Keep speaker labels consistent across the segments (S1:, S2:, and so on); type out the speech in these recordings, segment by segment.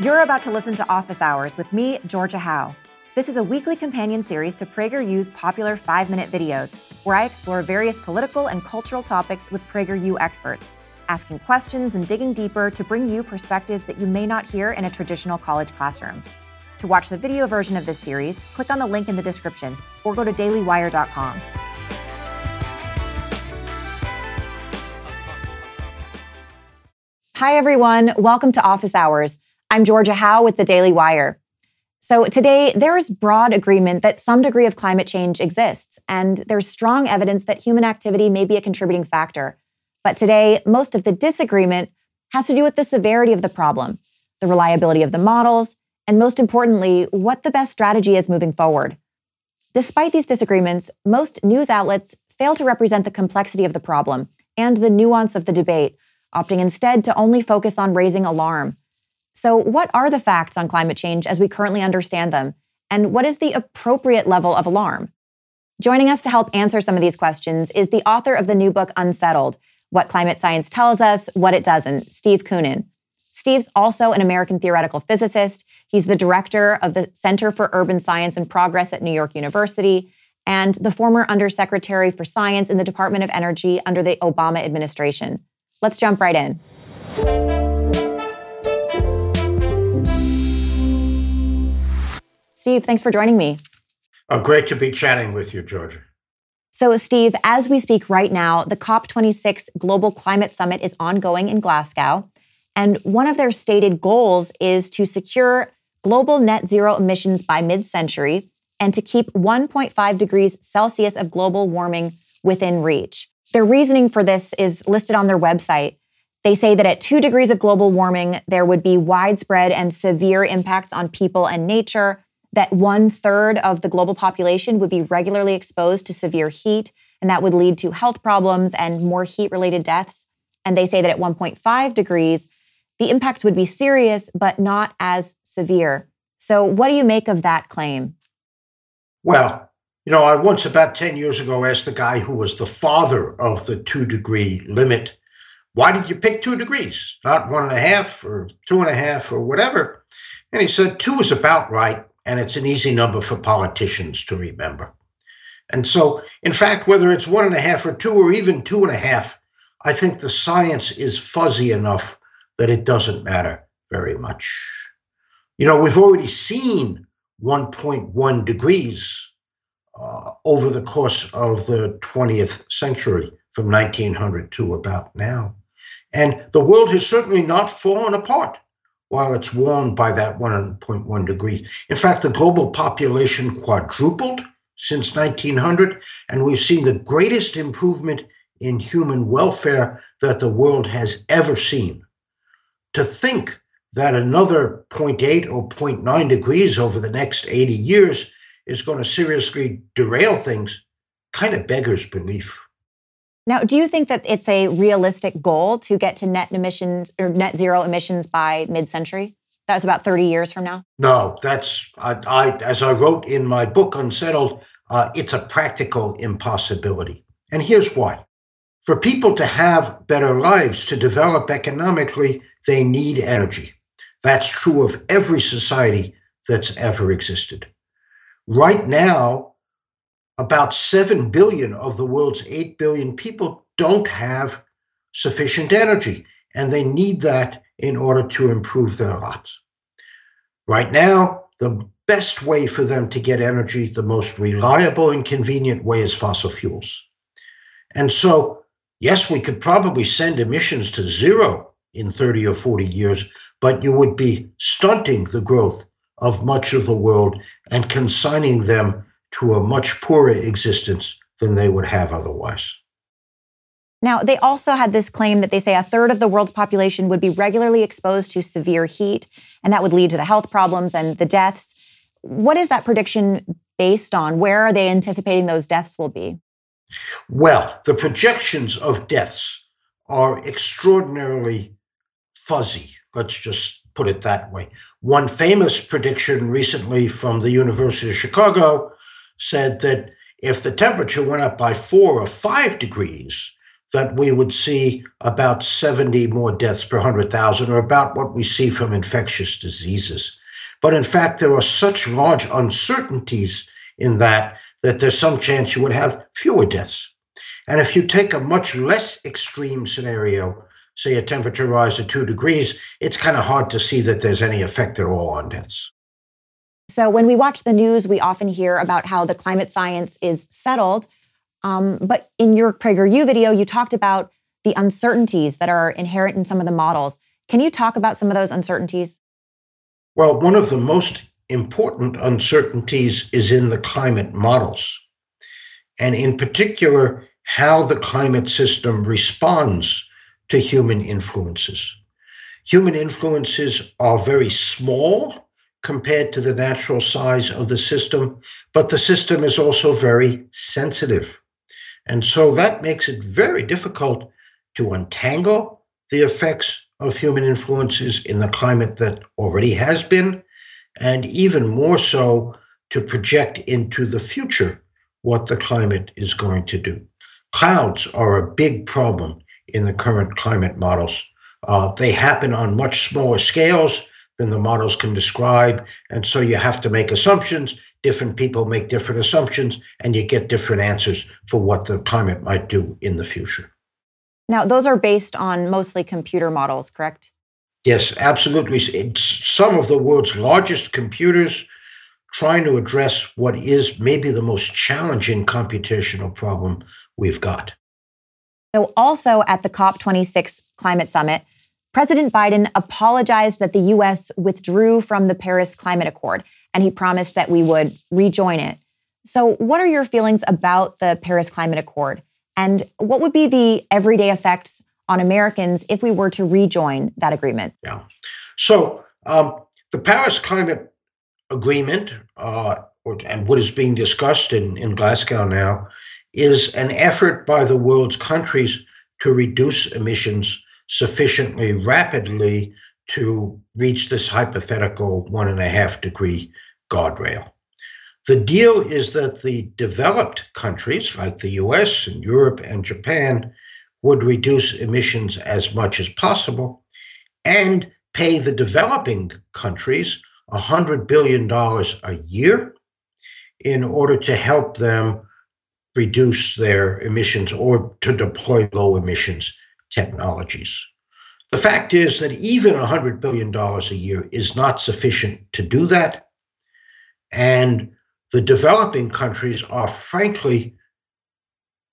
S1: You're about to listen to Office Hours with me, Georgia Howe. This is a weekly companion series to PragerU's popular five minute videos, where I explore various political and cultural topics with PragerU experts, asking questions and digging deeper to bring you perspectives that you may not hear in a traditional college classroom. To watch the video version of this series, click on the link in the description or go to dailywire.com. Hi, everyone. Welcome to Office Hours. I'm Georgia Howe with the Daily Wire. So, today, there is broad agreement that some degree of climate change exists, and there's strong evidence that human activity may be a contributing factor. But today, most of the disagreement has to do with the severity of the problem, the reliability of the models, and most importantly, what the best strategy is moving forward. Despite these disagreements, most news outlets fail to represent the complexity of the problem and the nuance of the debate, opting instead to only focus on raising alarm. So, what are the facts on climate change as we currently understand them? And what is the appropriate level of alarm? Joining us to help answer some of these questions is the author of the new book, Unsettled What Climate Science Tells Us, What It Doesn't, Steve Koonin. Steve's also an American theoretical physicist. He's the director of the Center for Urban Science and Progress at New York University and the former undersecretary for science in the Department of Energy under the Obama administration. Let's jump right in. Steve, thanks for joining me.
S2: Oh, great to be chatting with you, Georgia.
S1: So, Steve, as we speak right now, the COP26 Global Climate Summit is ongoing in Glasgow. And one of their stated goals is to secure global net zero emissions by mid century and to keep 1.5 degrees Celsius of global warming within reach. Their reasoning for this is listed on their website. They say that at two degrees of global warming, there would be widespread and severe impacts on people and nature, that one third of the global population would be regularly exposed to severe heat, and that would lead to health problems and more heat related deaths. And they say that at 1.5 degrees, the impacts would be serious, but not as severe. So, what do you make of that claim?
S2: Well, you know, I once about 10 years ago asked the guy who was the father of the two degree limit, why did you pick two degrees, not one and a half or two and a half or whatever? And he said, two is about right, and it's an easy number for politicians to remember. And so, in fact, whether it's one and a half or two or even two and a half, I think the science is fuzzy enough that it doesn't matter very much. You know, we've already seen 1.1 degrees uh, over the course of the 20th century from 1900 to about now. And the world has certainly not fallen apart while it's warmed by that 1.1 degrees. In fact, the global population quadrupled since 1900, and we've seen the greatest improvement in human welfare that the world has ever seen to think that another 0.8 or 0.9 degrees over the next 80 years is going to seriously derail things kind of beggars belief.
S1: Now, do you think that it's a realistic goal to get to net emissions or net zero emissions by mid-century? That's about 30 years from now?
S2: No, that's I, I as I wrote in my book Unsettled, uh, it's a practical impossibility. And here's why. For people to have better lives, to develop economically, they need energy. That's true of every society that's ever existed. Right now, about 7 billion of the world's 8 billion people don't have sufficient energy, and they need that in order to improve their lives. Right now, the best way for them to get energy, the most reliable and convenient way is fossil fuels. And so, yes, we could probably send emissions to zero in 30 or 40 years, but you would be stunting the growth of much of the world and consigning them to a much poorer existence than they would have otherwise.
S1: Now, they also had this claim that they say a third of the world's population would be regularly exposed to severe heat, and that would lead to the health problems and the deaths. What is that prediction based on? Where are they anticipating those deaths will be?
S2: Well, the projections of deaths are extraordinarily fuzzy. Let's just put it that way. One famous prediction recently from the University of Chicago said that if the temperature went up by four or five degrees, that we would see about 70 more deaths per 100,000, or about what we see from infectious diseases. But in fact, there are such large uncertainties in that that there's some chance you would have fewer deaths. And if you take a much less extreme scenario, say a temperature rise of two degrees, it's kind of hard to see that there's any effect at all on deaths.
S1: So when we watch the news, we often hear about how the climate science is settled. Um, but in your PragerU video, you talked about the uncertainties that are inherent in some of the models. Can you talk about some of those uncertainties?
S2: Well, one of the most important uncertainties is in the climate models, and in particular, how the climate system responds to human influences. Human influences are very small compared to the natural size of the system, but the system is also very sensitive. And so that makes it very difficult to untangle the effects of human influences in the climate that already has been, and even more so to project into the future what the climate is going to do. Clouds are a big problem in the current climate models. Uh, they happen on much smaller scales than the models can describe. And so you have to make assumptions. Different people make different assumptions, and you get different answers for what the climate might do in the future.
S1: Now, those are based on mostly computer models, correct?
S2: Yes, absolutely. It's some of the world's largest computers trying to address what is maybe the most challenging computational problem we've got.
S1: So, also at the COP26 climate summit, President Biden apologized that the US withdrew from the Paris Climate Accord, and he promised that we would rejoin it. So, what are your feelings about the Paris Climate Accord? And what would be the everyday effects on Americans if we were to rejoin that agreement?
S2: Yeah. So, um, the Paris Climate Agreement, uh, and what is being discussed in, in Glasgow now, is an effort by the world's countries to reduce emissions sufficiently rapidly to reach this hypothetical one and a half degree guardrail. The deal is that the developed countries like the US and Europe and Japan would reduce emissions as much as possible and pay the developing countries $100 billion a year in order to help them reduce their emissions or to deploy low emissions technologies. The fact is that even $100 billion a year is not sufficient to do that. And the developing countries are frankly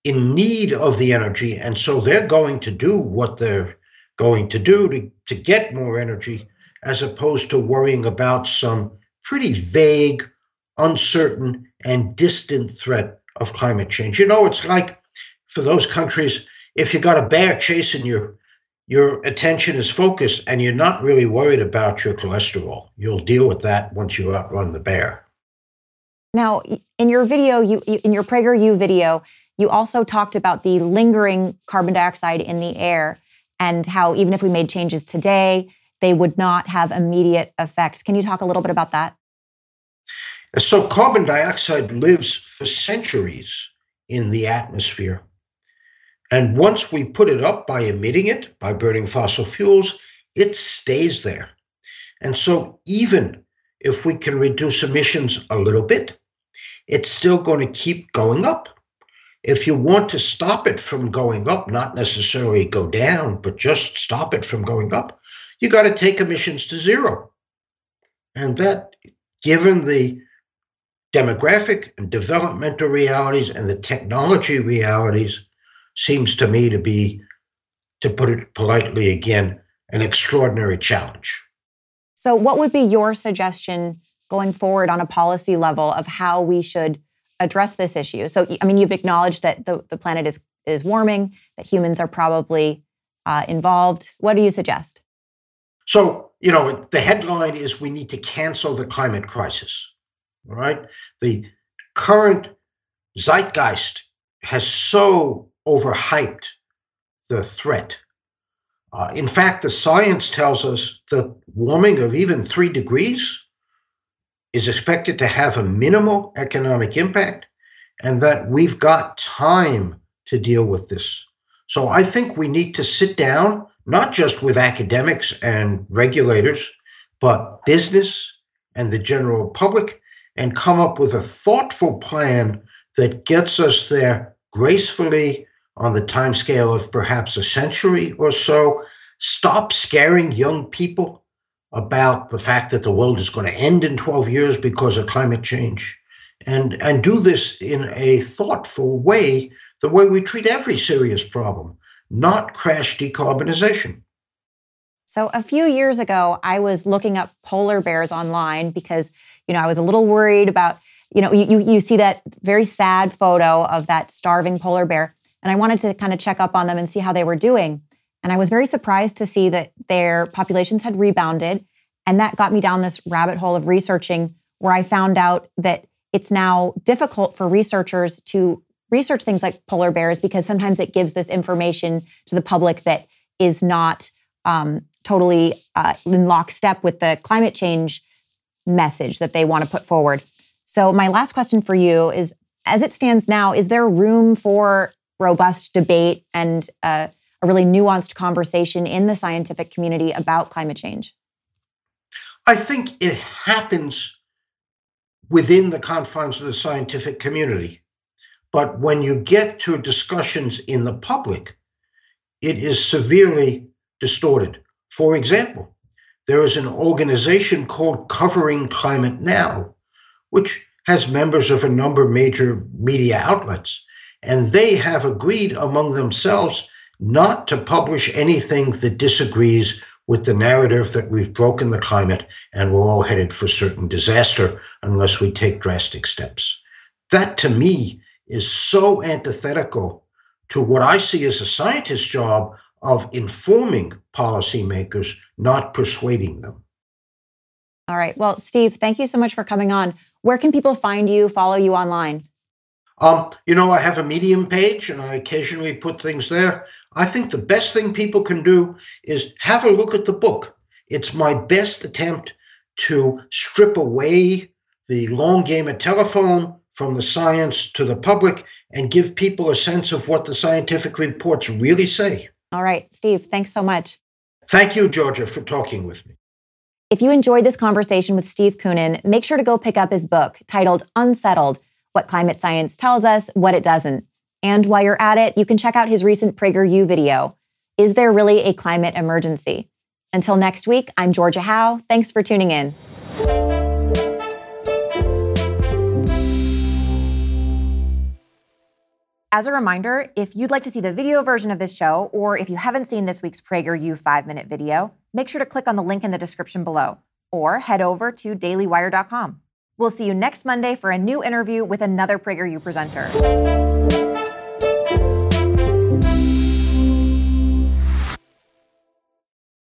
S2: in need of the energy. And so they're going to do what they're going to do to, to get more energy, as opposed to worrying about some pretty vague, uncertain, and distant threat of climate change. You know, it's like for those countries, if you got a bear chasing you, your attention is focused and you're not really worried about your cholesterol. You'll deal with that once you outrun the bear.
S1: Now, in your video, you in your PragerU video, you also talked about the lingering carbon dioxide in the air and how even if we made changes today, they would not have immediate effects. Can you talk a little bit about that?
S2: So, carbon dioxide lives for centuries in the atmosphere. And once we put it up by emitting it, by burning fossil fuels, it stays there. And so, even if we can reduce emissions a little bit, it's still going to keep going up. If you want to stop it from going up, not necessarily go down, but just stop it from going up, you got to take emissions to zero. And that, given the demographic and developmental realities and the technology realities, seems to me to be, to put it politely again, an extraordinary challenge.
S1: So, what would be your suggestion going forward on a policy level of how we should address this issue? So, I mean, you've acknowledged that the, the planet is, is warming, that humans are probably uh, involved. What do you suggest?
S2: So, you know, the headline is we need to cancel the climate crisis. right? The current zeitgeist has so overhyped the threat. Uh, in fact, the science tells us that warming of even three degrees is expected to have a minimal economic impact and that we've got time to deal with this. So I think we need to sit down, not just with academics and regulators, but business and the general public, and come up with a thoughtful plan that gets us there gracefully on the timescale of perhaps a century or so. Stop scaring young people about the fact that the world is going to end in 12 years because of climate change and and do this in a thoughtful way the way we treat every serious problem not crash decarbonization
S1: so a few years ago i was looking up polar bears online because you know i was a little worried about you know you, you see that very sad photo of that starving polar bear and i wanted to kind of check up on them and see how they were doing and I was very surprised to see that their populations had rebounded. And that got me down this rabbit hole of researching where I found out that it's now difficult for researchers to research things like polar bears because sometimes it gives this information to the public that is not um, totally uh, in lockstep with the climate change message that they want to put forward. So, my last question for you is as it stands now, is there room for robust debate and uh, a really nuanced conversation in the scientific community about climate change?
S2: I think it happens within the confines of the scientific community. But when you get to discussions in the public, it is severely distorted. For example, there is an organization called Covering Climate Now, which has members of a number of major media outlets. And they have agreed among themselves not to publish anything that disagrees with the narrative that we've broken the climate and we're all headed for certain disaster unless we take drastic steps. That to me is so antithetical to what I see as a scientist's job of informing policymakers, not persuading them.
S1: All right. Well, Steve, thank you so much for coming on. Where can people find you, follow you online?
S2: Um, you know, I have a Medium page and I occasionally put things there. I think the best thing people can do is have a look at the book. It's my best attempt to strip away the long game of telephone from the science to the public and give people a sense of what the scientific reports really say.
S1: All right, Steve, thanks so much.
S2: Thank you, Georgia, for talking with me.
S1: If you enjoyed this conversation with Steve Koonin, make sure to go pick up his book titled Unsettled What Climate Science Tells Us, What It Doesn't. And while you're at it, you can check out his recent PragerU video. Is there really a climate emergency? Until next week, I'm Georgia Howe. Thanks for tuning in. As a reminder, if you'd like to see the video version of this show, or if you haven't seen this week's PragerU five minute video, make sure to click on the link in the description below or head over to dailywire.com. We'll see you next Monday for a new interview with another PragerU presenter.